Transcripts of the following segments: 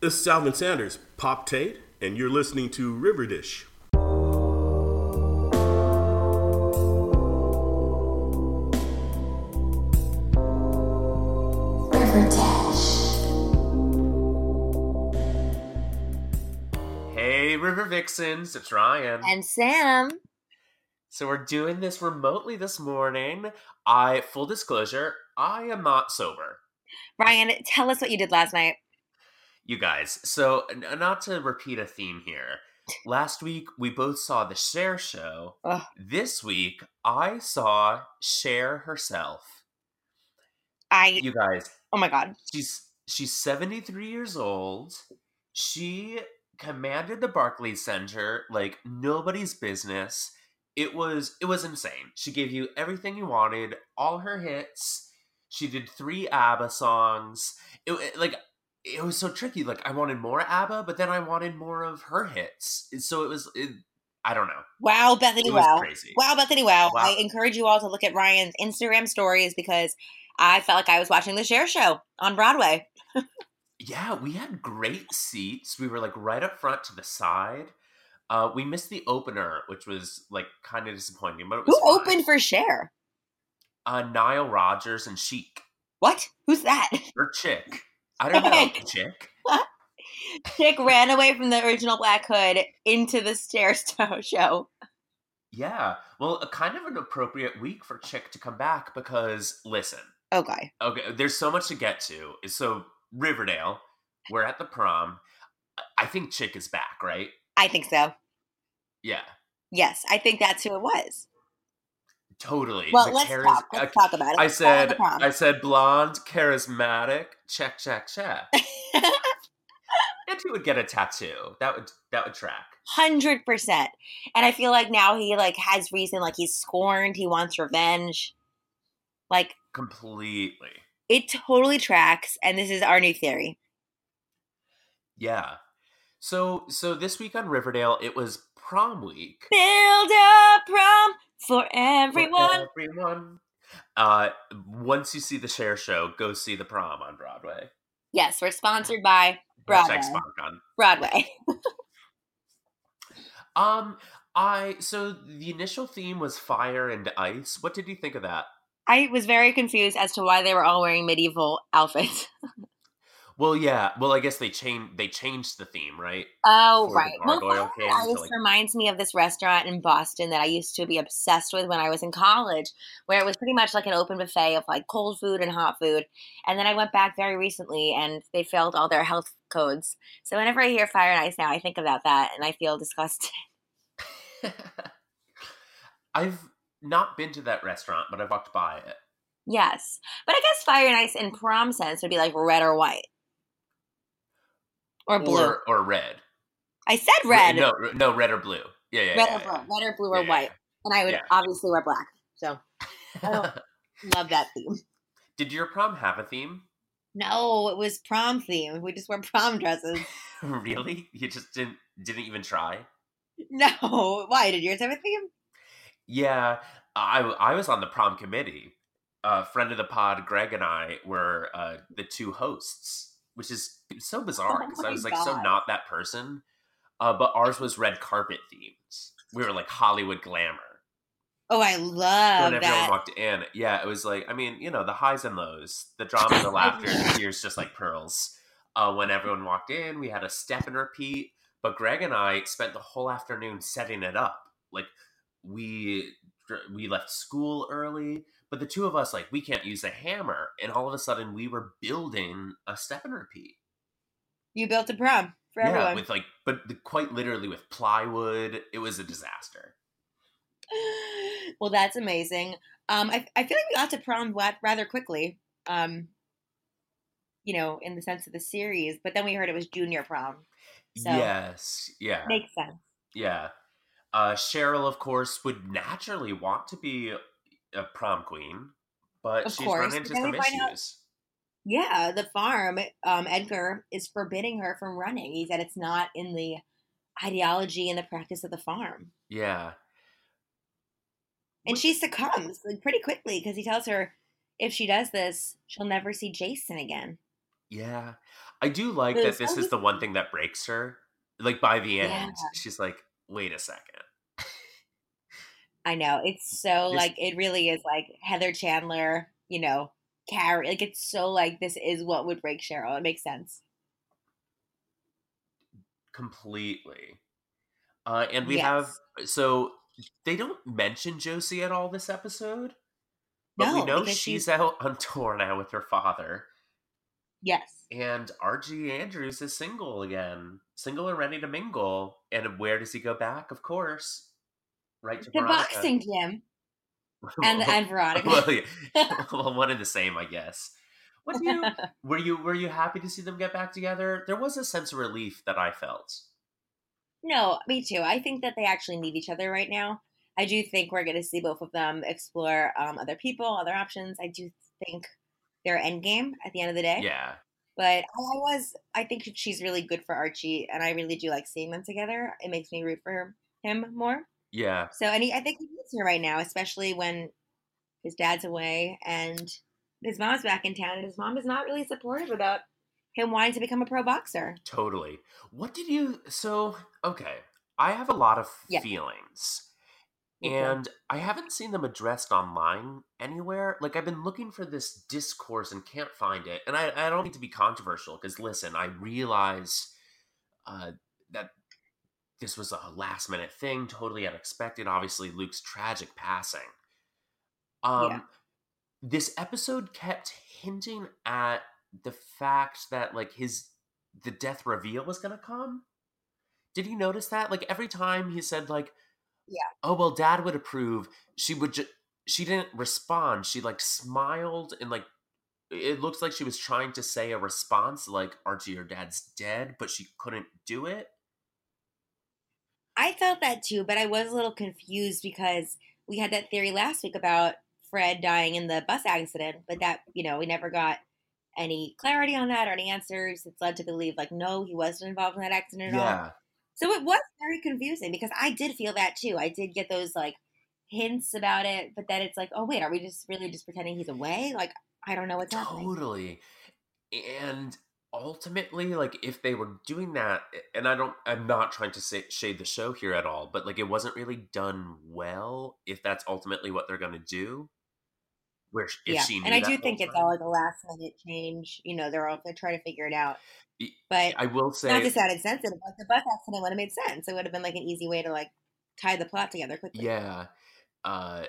This is Alvin Sanders, Pop Tate, and you're listening to River Dish. Hey, River Vixens, it's Ryan. And Sam. So we're doing this remotely this morning. I full disclosure, I am not sober. Ryan, tell us what you did last night. You guys, so n- not to repeat a theme here. Last week we both saw the Cher show. Ugh. This week I saw Cher herself. I You guys, oh my god. she's she's 73 years old. She commanded the Barclays Center like nobody's business. It was it was insane. She gave you everything you wanted, all her hits. She did three ABBA songs. It, it- like it was so tricky. Like I wanted more ABBA, but then I wanted more of her hits. So it was it, I don't know. Wow, Bethany Wow. crazy. Wow, Bethany Wow. Wow. I encourage you all to look at Ryan's Instagram stories because I felt like I was watching the Cher show on Broadway. Yeah, we had great seats. We were like right up front to the side. Uh, we missed the opener, which was like kind of disappointing, but it was Who fine. opened for Cher? uh, Nile Rodgers and Chic What? Who's that? or Chic. I don't know. Chic. Chic ran away from the original Black Hood into the sto- show. Yeah. Well, a kind of an appropriate week for Chic to come back because listen. Oh, okay. Okay, there's so much to get to. So Riverdale, we're at the prom. I think Chic is back, right? I think so. Yeah, Yes, I think that's who it was. Totally. Well, The let's charis- talk. Let's talk about it. I Let's said. I said blonde, charismatic. Check, check, check. and he would get a tattoo. That would that would track. hundred percent. And I feel like now he like has reason, like he's scorned, he wants revenge. Like Completely. it totally tracks, and this is our new theory. Yeah. So so this week on Riverdale, it was prom week. Build a prom for for everyone. Everyone. Uh, once you see the Cher show, go see the prom on Broadway. Yes, we're sponsored by Broadway. Broadway. Um, I so the initial theme was fire and ice. What did you think of that? I was very confused as to why they were all wearing medieval outfits. Well, yeah. Well, I guess they changed they changed the theme, right? Oh, For right. Well, gargoyle Fire king and to, Ice like- reminds me of this restaurant in Boston that I used to be obsessed with when I was in college, where it was pretty much like an open buffet of like cold food and hot food. And then I went back very recently and they failed all their health codes. So whenever I hear Fire and Ice now, I think about that and I feel disgusted. I've not been to that restaurant, but I've walked by it. yes. But I guess Fire and Ice in prom sense would be like red or white. Or blue. Or or red. I said red. No, no, red or blue. Yeah, yeah. red, yeah, or blue. red or blue or Yeah, white. And I would obviously wear black. So I love that theme. Did your prom have a theme? No, it was prom theme. We just wore prom dresses. really? You just didn't didn't even try? No, why did yours have a theme? Yeah, I I was on the prom committee. A friend of the pod, Greg, and I were uh, the two hosts, which is so bizarre Oh because I was like so not that person. Uh, but ours was red carpet themed. We were like Hollywood glamour. Oh, I love when everyone walked in, yeah, it was like I mean, you know, the highs and lows, the drama, the laughter, the tears, just like pearls. Uh, when everyone walked in, we had a step and repeat. But Greg and I spent the whole afternoon setting it up. Like we we left school early, but the two of us like we can't use a hammer, and all of a sudden we were building a step and repeat. You built a prom for yeah, everyone. with like, but the, quite literally with plywood. It was a disaster. well, that's amazing. Um, I, I feel like we got to prom rather quickly. Um, you know, in the sense of the series, but then we heard it was junior prom. So- yes, yeah. Makes sense. Yeah. Uh, Cheryl, of course, would naturally want to be a prom queen, but Of she's course, run into some find out- issues. Yeah, the farm, um, Edgar is forbidding her from running. He said it's not in the ideology and the practice of the farm. Yeah. And she succumbs like pretty quickly because he tells her if she does this, she'll never see Jason again. Yeah. I do like that this is the one thing that breaks her. Like by the end, Yeah. she's like, wait a second. I know. It's so This- like it really is like Heather Chandler, you know, Carrie. Like it's so like this is what would break Cheryl. It makes sense. Completely. Uh, and we have so they don't mention Josie at all this episode, but we know she's she's- out on tour now with her father. Yes. And Archie Andrews is single again, single and ready to mingle. And where does he go back? Of course, right to The Veronica. boxing gym and and Veronica. well, yeah. well, one and the same, I guess. What do you were you were you happy to see them get back together? There was a sense of relief that I felt. no, me too. I think that they actually need each other right now. I do think we're going to see both of them explore um, other people, other options. I do think they're end game at the end of the day. Yeah, But I I was, I think she's really good for Archie, and I really do like seeing them together. It makes me root for him more. Yeah, So, and he, I think he needs her right now, especially when his dad's away and his mom's back in town, and his mom is not really supportive about him wanting to become a pro boxer. totally. What did you? So okay, I have a lot of Yeah. feelings. And I haven't seen them addressed online anywhere. Like I've been looking for this discourse and can't find it. And I, I don't need to be controversial because listen, I realize uh, that this was a last minute thing, totally unexpected. Obviously, Luke's tragic passing. Um, Yeah. This episode kept hinting at the fact that like his the death reveal was gonna come. Did you notice that? Like every time he said like "Yeah, oh well dad would approve she would just she didn't respond she like smiled and like it looks like she was trying to say a response like archie your dad's dead but she couldn't do it I felt that too, but I was a little confused because we had that theory last week about Fred dying in the bus accident, but that, you know, we never got any clarity on that or any answers. It's led to believe, like, no, he wasn't involved in that accident at all. So it was very confusing because I did feel that too. I did get those like hints about it, but then it's like, oh wait, are we just really just pretending he's away? Like I don't know what's happening. totally and ultimately like if they were doing that and i don't i'm not trying to say shade the show here at all but like it wasn't really done well if that's ultimately what they're going to do where if yeah, she and I do think it's time. all like a last minute change. You know, they're all they're trying to figure it out. But i will say not to sound insensitive, like the bus accident would have made sense. It would have been like an easy way to like tie the plot together quickly. Yeah. Uh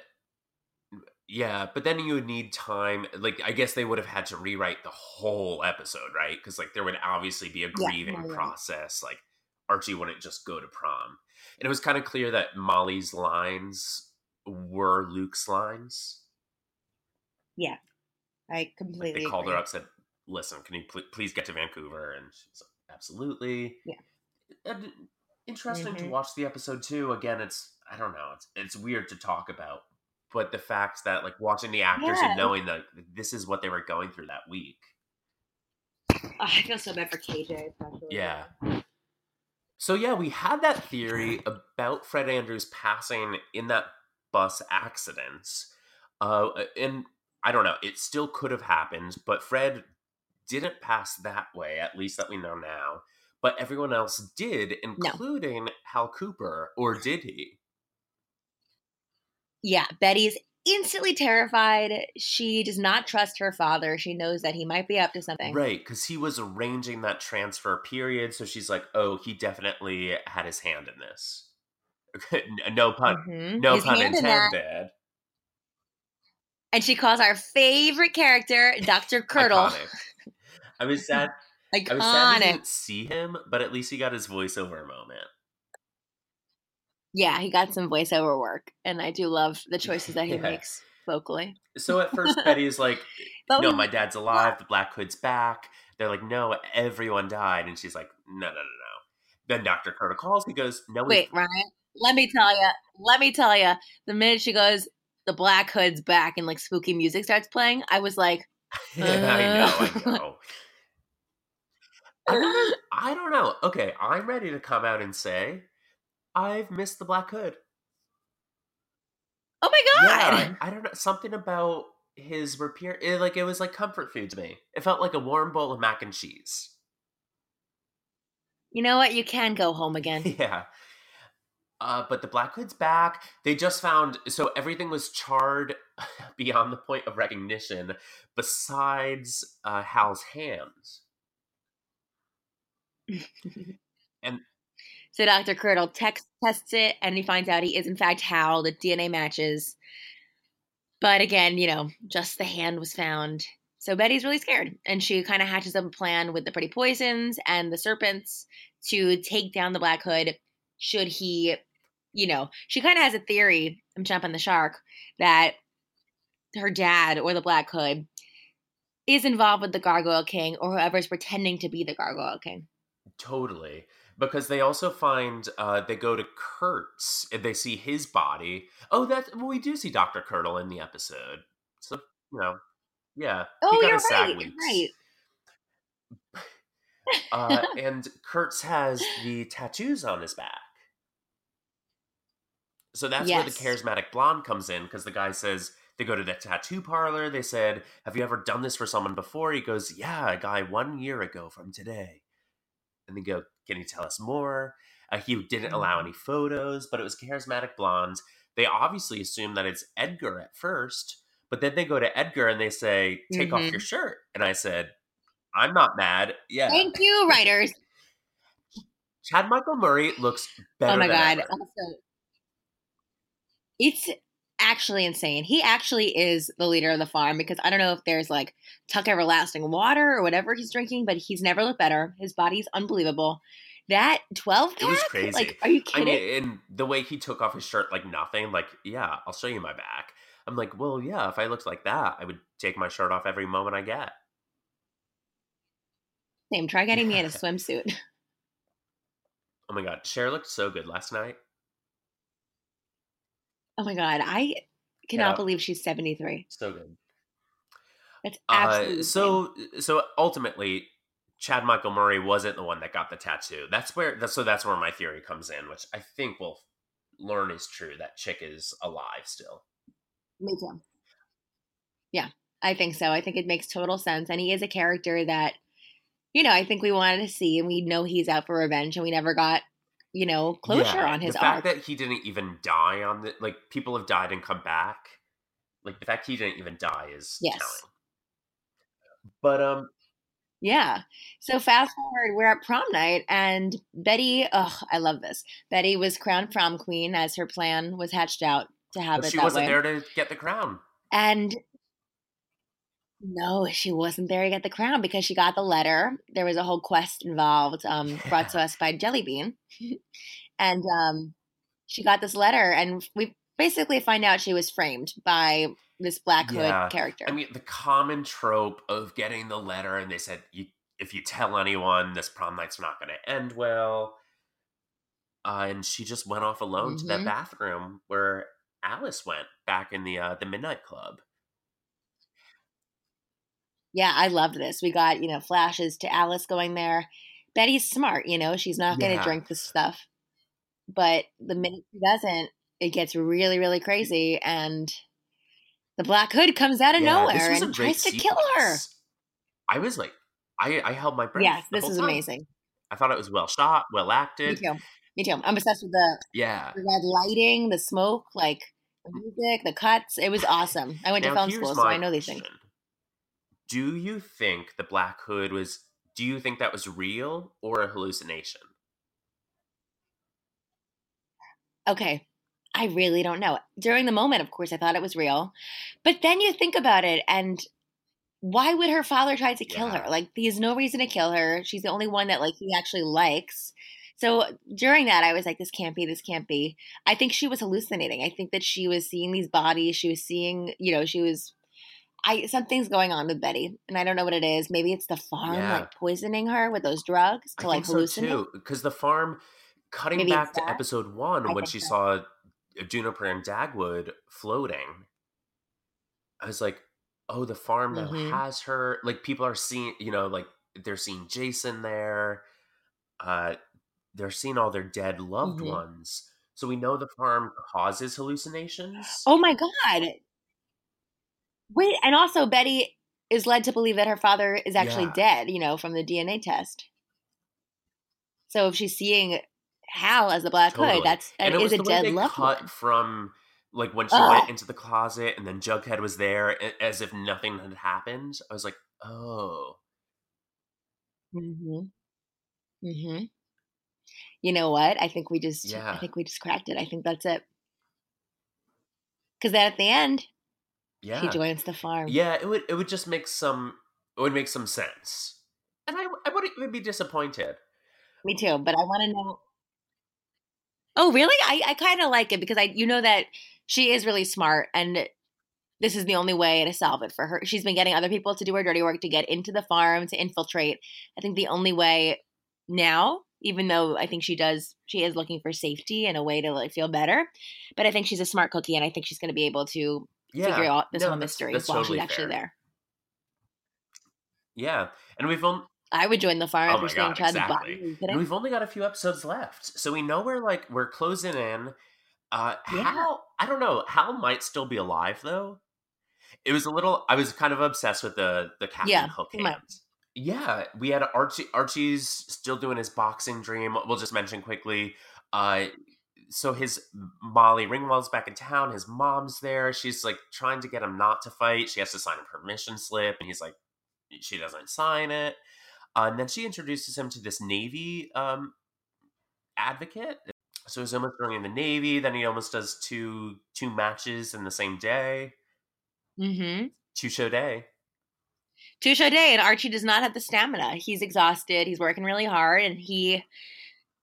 yeah, but then you would need time. Like, I guess they would have had to rewrite the whole episode, right? Because, like, there would obviously be a grieving yeah, process. Like, Archie wouldn't just go to prom. And it was kind of clear that Molly's lines were Luke's lines. Yeah, I Like, completely they called her up, said, Listen, can you pl- please get to Vancouver? And she's like, Absolutely. Yeah. And interesting to Mhm. watch the episode too. Again, it's I don't know, it's it's weird to talk about, but the fact that like watching the actors Yeah. and knowing that this is what they were going through that week. Oh, I feel so bad for KJ, especially. Yeah. So yeah, we had that theory about Fred Andrews passing in that bus accident. Uh, and I don't know, it still could have happened, but Fred didn't pass that way, at least that we know now. But everyone else did, including Hal Cooper, or did he? Yeah, Betty's instantly terrified. She does not trust her father. She knows that he might be up to something. Right, because he was arranging that transfer period, so she's like, "Oh, he definitely had his hand in this." no pun, Mhm. no His pun intended. And she calls our favorite character Dr. Curdle. I was sad. I was sad Iconic. didn't see him, but at least he got his voiceover moment. Yeah, he got some voiceover work, and I do love the choices that he Yeah. makes vocally. So at first, Betty's like, "No, my dad's alive. The Black Hood's back." They're like, "No, everyone died," and she's like, "No, no, no, no." Then Doctor Curdle calls. He goes, "No, wait, Ryan. Let me tell you. Let me tell you. The minute she goes, the Black Hood's back, and like spooky music starts playing, I was like, I know, I Uh. know." I don't know. Okay, I'm ready to come out and say I've missed the Black Hood. "Oh my god!" Yeah, I, don't know. Something about his repair it, like it was like comfort food to me. It felt like a warm bowl of mac and cheese. You know what? You can go home again. Yeah. Uh, but the Black Hood's back. They just found so everything was charred beyond the point of recognition, besides uh, Hal's hands. so Dr. Curdle text, tests it, and he finds out he is in fact Hal. The DNA matches, but again, you know, just the hand was found. So Betty's really scared, and she kind of hatches up a plan with the pretty poisons and the serpents to take down the Black Hood. Should he you know, she kind of has a theory, I'm jumping the shark, that her dad or the Black Hood is involved with the Gargoyle King or whoever's pretending to be the Gargoyle King. Totally. Because they also find uh, they go to Kurtz and they see his body. Oh, that well, we do see Doctor Curdle in the episode. So you know, yeah. Oh, you're right. Right. uh, and Kurtz has the tattoos on his back. So that's yes. where the charismatic blonde comes in because the guy says they go to the tattoo parlor. They said, Have you ever done this for someone before? He goes, Yeah, a guy one year ago from today. And they go, Can you tell us more? Uh, he didn't allow mm-hmm. any photos, but it was charismatic blondes. They obviously assume that it's Edgar at first, but then they go to Edgar and they say, Take mm-hmm. off your shirt. And I said, I'm not mad. Yeah. Thank you, writers. Chad Michael Murray looks better. Oh my god! Ever. Also, it's actually insane. He actually is the leader of the farm because I don't know if there's like Tuck Everlasting water or whatever he's drinking, but he's never looked better. His body's unbelievable. That 12 pack? It was crazy. Like, are you kidding? I mean, and the way he took off his shirt like nothing, like, yeah, I'll show you my back. I'm like, well, yeah, if I looked like that, I would take my shirt off every moment I get. Same. Try getting me in a swimsuit. Oh my god, Cher looked so good last night. Oh my god, I cannot yeah. believe she's 73. So good. That's absolutely uh, so so ultimately Chad Michael Murray wasn't the one that got the tattoo. That's where that's so that's where my theory comes in, which I think we'll learn is true. That Chic is alive still. Me too. Yeah, I think so. I think it makes total sense. And he is a character that, you know, I think we wanted to see and we know he's out for revenge and we never got you know, closure yeah, on his the fact arc. that he didn't even die on the like people have died and come back. Like the fact he didn't even die is yes. telling. But um yeah. So fast forward, we're at prom night, and Betty. Oh, I love this. Betty was crowned prom queen as her plan was hatched out to have but it. She wasn't way. there to get the crown, and no, she wasn't there to get the crown because she got the letter. There was a whole quest involved, um, brought to us by Jellybean, and um, she got this letter, and we basically find out she was framed by this Black Hood yeah. character. I mean, the common trope of getting the letter, and they said, you, if you tell anyone, this prom night's not going to end well. Uh, and she just went off alone mm-hmm. to that bathroom where Alice went back in the uh, the Midnight Club yeah, I loved this. We got, you know, flashes to Alice going there. Betty's smart, you know, she's not going to yeah. drink this stuff. But the minute she doesn't, it gets really, really crazy. And the Black Hood comes out of yeah, nowhere and tries to kill her. I was like, I, I held my breath. Yes, this is amazing. I thought it was well shot, well acted. Me too. Me too. I'm obsessed with the yeah the red lighting, the smoke, like the mm. music, the cuts. It was awesome. I went now, to film school, so I know these things do you think the Black Hood was? Do you think that was real or a hallucination? Okay, I really don't know. During the moment, of course, I thought it was real, but then you think about it, and why would her father try to kill yeah. her? Like, he has no reason to kill her. She's the only one that like he actually likes. So during that, I was like, this can't be, this can't be. I think she was hallucinating. I think that she was seeing these bodies. She was seeing, you know, she was I something's going on with Betty, and I don't know what it is. Maybe it's the farm yeah. like poisoning her with those drugs to I like hallucinate. So because the farm, cutting Maybe back to episode one I when she so. saw Juniper and Dagwood floating, I was like, oh, the farm now mm-hmm. has her. Like people are seeing, you know, like they're seeing Jason there. Uh, they're seeing all their dead loved mm-hmm. ones. So we know the farm causes hallucinations. Oh my god! Wait, and also Betty is led to believe that her father is actually Yeah. dead, you know, from the DNA test. So if she's seeing Hal as the Black Totally. Hood, that's that and it is was a dead they cut from like when she went into the closet and then Jughead was there as if nothing had happened. I was like, oh, Mm-hmm. Mm-hmm. You know what? I think we just I think we just cracked it. I think that's it. Because then at the end, yeah, she joins the farm. yeah. It would it would just make some it would make some sense, and I I wouldn't even be disappointed. Me too, but I want to know. Oh, really? I, I kind of like it because I you know that she is really smart and this is the only way to solve it for her. She's been getting other people to do her dirty work to get into the farm to infiltrate. I think the only way now, even though I think she does, she is looking for safety and a way to like feel better. But I think she's a smart cookie, and I think she's going to be able to Yeah, figure out this No, whole that's- mystery that's while totally she's actually fair. there. Yeah, and we've only I would join the fire Oh after seeing God, Chad's exactly. body. And we've only got a few episodes left, so we know we're like we're closing in. Uh, Yeah. Hal, I don't know. Hal might still be alive though. It was a little. I was kind of obsessed with the the Captain Yeah, Hook hands. Yeah, we had Archie. Archie's still doing his boxing dream. We'll just mention quickly. Uh, so his Molly Ringwald's back in town. His mom's there. She's like trying to get him not to fight. She has to sign a permission slip, and he's like, she doesn't sign it. Uh, and then she introduces him to this Navy um, advocate. So he's almost joining the Navy. Then he almost does two two matches in the same day. Mm-hmm. Two show day. Two show day, and Archie does not have the stamina. He's exhausted. He's working really hard, and he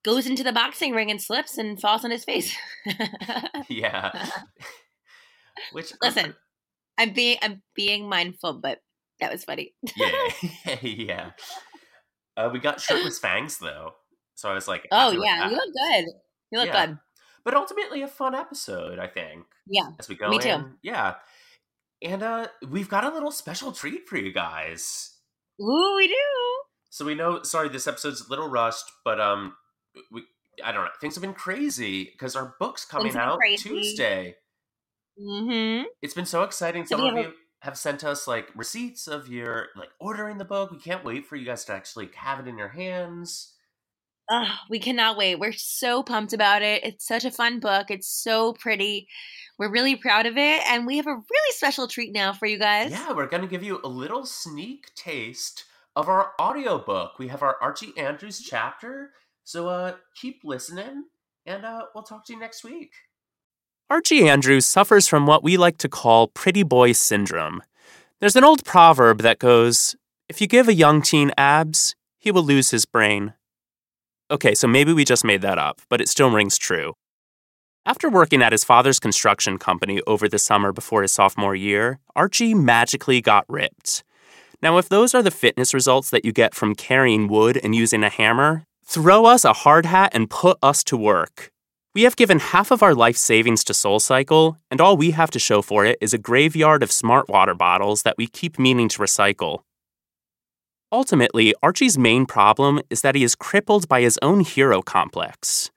goes into the boxing ring and slips and falls on his face. Yeah. Which Listen, I'm being I'm being mindful, but that was funny. yeah, yeah. Uh, we got shirtless fangs though, so I was like, Oh yeah, you look good. You look Yeah. good. But ultimately, a fun episode, I think. Yeah, as we go me too. Yeah, and uh, we've got a little special treat for you guys. Ooh, we do. So we know. Sorry, this episode's a little rushed, but um, we I don't know. Things have been crazy because our book's coming Things have been out crazy. Tuesday. Mm-hmm. It's been so exciting. So Some of you have sent us like receipts of your like ordering the book. We can't wait for you guys to actually have it in your hands. Oh, we cannot wait. We're so pumped about it. It's such a fun book. It's so pretty. We're really proud of it, and we have a really special treat now for you guys. Yeah, we're going to give you a little sneak taste of our audiobook. We have our Archie Andrews chapter. So uh keep listening and uh we'll talk to you next week. Archie Andrews suffers from what we like to call pretty boy syndrome. There's an old proverb that goes, if you give a young teen abs, he will lose his brain. Okay, so maybe we just made that up, but it still rings true. After working at his father's construction company over the summer before his sophomore year, Archie magically got ripped. Now, if those are the fitness results that you get from carrying wood and using a hammer, throw us a hard hat and put us to work. We have given half of our life savings to SoulCycle, and all we have to show for it is a graveyard of smart water bottles that we keep meaning to recycle. Ultimately, Archie's main problem is that he is crippled by his own hero complex.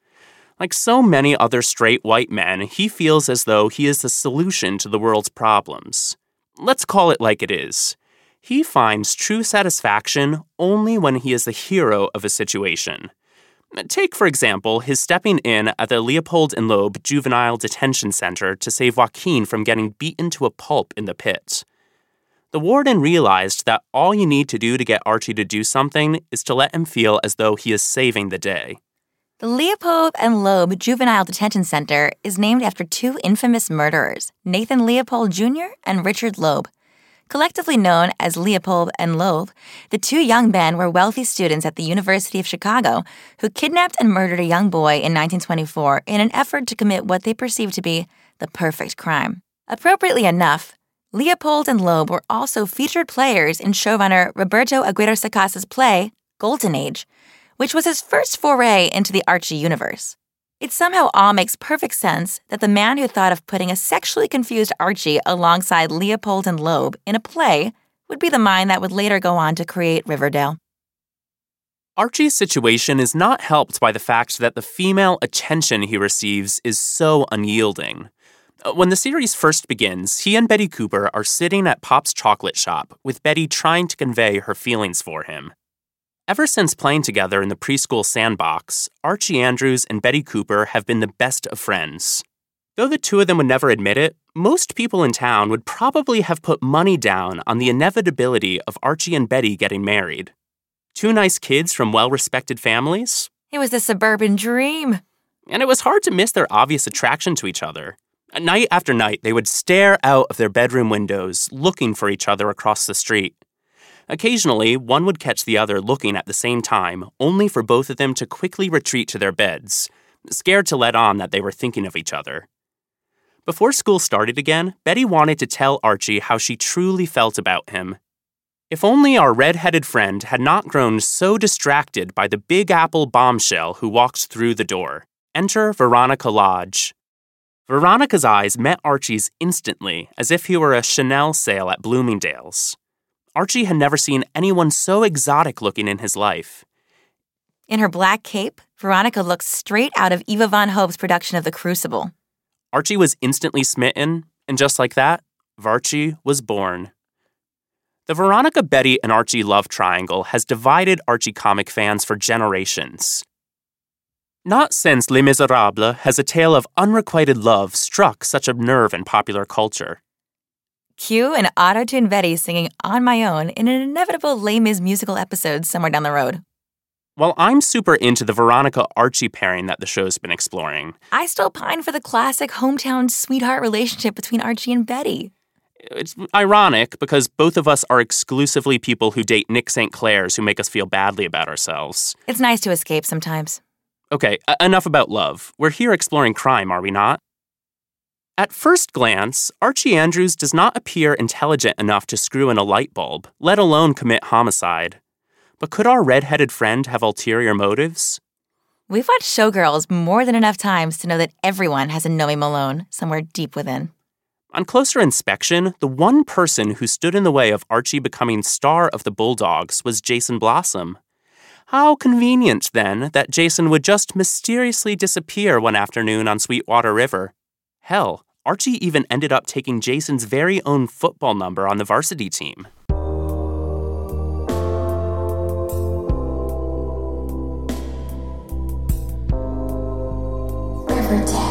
Like so many other straight white men, he feels as though he is the solution to the world's problems. Let's call it like it is. He finds true satisfaction only when he is the hero of a situation. Take, for example, his stepping in at the Leopold and Loeb Juvenile Detention Center to save Joaquin from getting beaten to a pulp in the pit. The warden realized that all you need to do to get Archie to do something is to let him feel as though he is saving the day. The Leopold and Loeb Juvenile Detention Center is named after two infamous murderers, Nathan Leopold Jr. and Richard Loeb. Collectively known as Leopold and Loeb, the two young men were wealthy students at the University of Chicago who kidnapped and murdered a young boy in 1924 in an effort to commit what they perceived to be the perfect crime. Appropriately enough, Leopold and Loeb were also featured players in showrunner Roberto Aguirre Sacasa's play, Golden Age, which was his first foray into the Archie universe. It somehow all makes perfect sense that the man who thought of putting a sexually confused Archie alongside Leopold and Loeb in a play would be the mind that would later go on to create Riverdale. Archie's situation is not helped by the fact that the female attention he receives is so unyielding. Uh, When the series first begins, he and Betty Cooper are sitting at Pop's chocolate shop, with Betty trying to convey her feelings for him. Ever since playing together in the preschool sandbox, Archie Andrews and Betty Cooper have been the best of friends. Though the two of them would never admit it, most people in town would probably have put money down on the inevitability of Archie and Betty getting married. Two nice kids from well respected families, It was the suburban dream. and it was hard to miss their obvious attraction to each other. Night after night, they would stare out of their bedroom windows, looking for each other across the street. Occasionally, one would catch the other looking at the same time, only for both of them to quickly retreat to their beds, scared to let on that they were thinking of each other. Before school started again, Betty wanted to tell Archie how she truly felt about him. If only our red-headed friend had not grown so distracted by the Big Apple bombshell who walked through the door. Enter Veronica Lodge. Veronica's eyes met Archie's instantly, as if he were a Chanel sale at Bloomingdale's. Archie had never seen anyone so exotic looking in his life. In her black cape, Veronica looked straight out of Ivo van Hove's production of The Crucible. Archie was instantly smitten, and just like that, Varchie was born. The Veronica, Betty, and Archie love triangle has divided Archie comic fans for generations. Not since Les Miserables has a tale of unrequited love struck such a nerve in popular culture. Cue an auto-tune Betty singing On My Own in an inevitable Les Mis musical episode somewhere down the road. While I'm super into the Veronica Archie pairing that the show's been exploring, I still pine for the classic hometown sweetheart relationship between Archie and Betty. it's ironic because both of us are exclusively people who date Nick St. Clairs who make us feel badly about ourselves. It's nice to escape sometimes. Okay, enough about love. We're here exploring crime, are we not? At first glance, Archie Andrews does not appear intelligent enough to screw in a light bulb, let alone commit homicide. But could our red-headed friend have ulterior motives? We've watched Showgirls more than enough times to know that everyone has a Nomi Malone somewhere deep within. On closer inspection, the one person who stood in the way of Archie becoming star of the Bulldogs was Jason Blossom. How convenient, then, that Jason would just mysteriously disappear one afternoon on Sweetwater River. Hell, Archie even ended up taking Jason's very own football number on the varsity team. Riverdale.